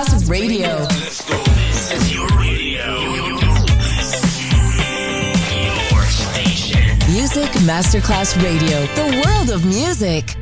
Masterclass Radio. Let's go. This is your radio. Your station. Music Masterclass Radio, the world of music.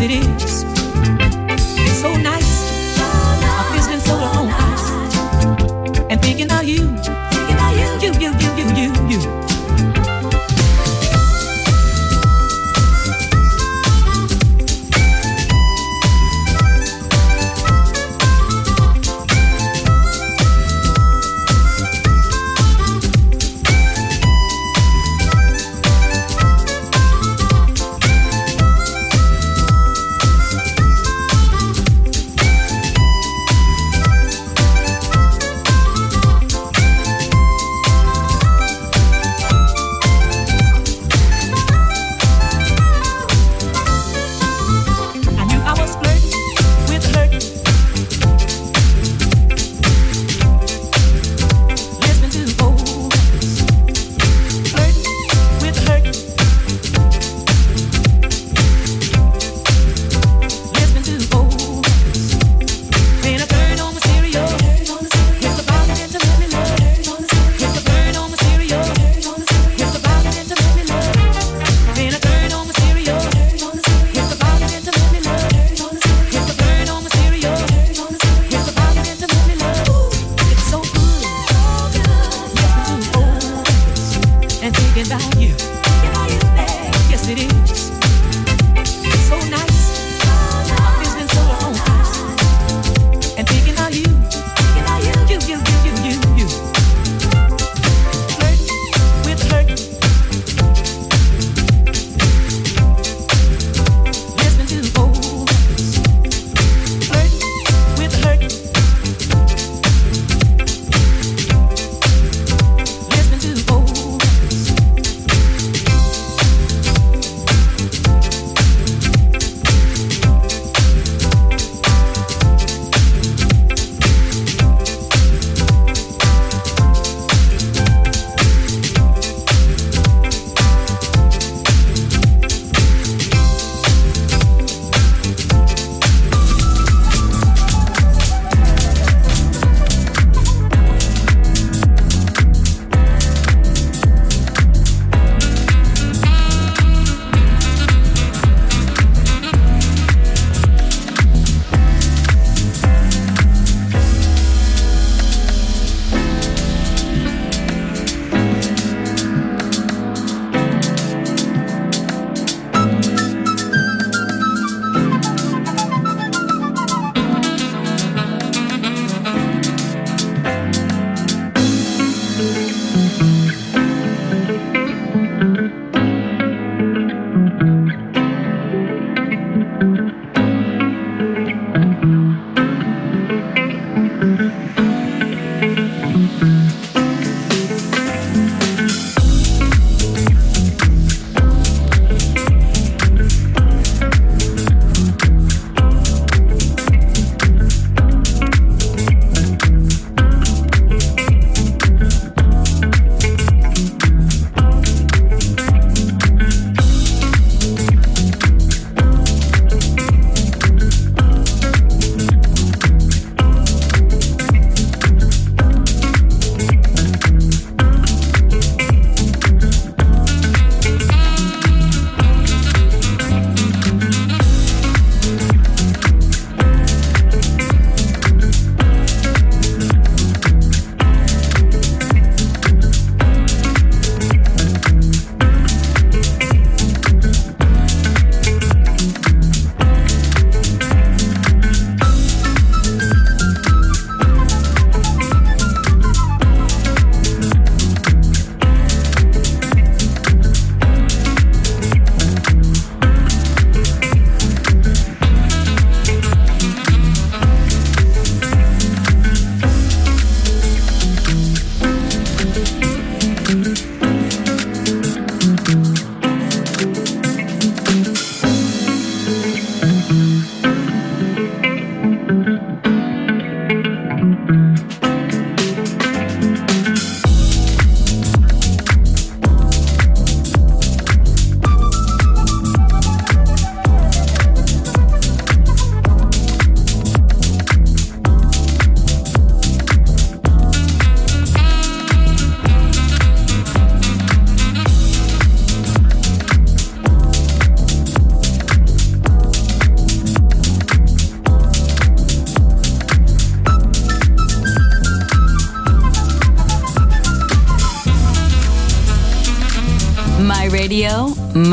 cities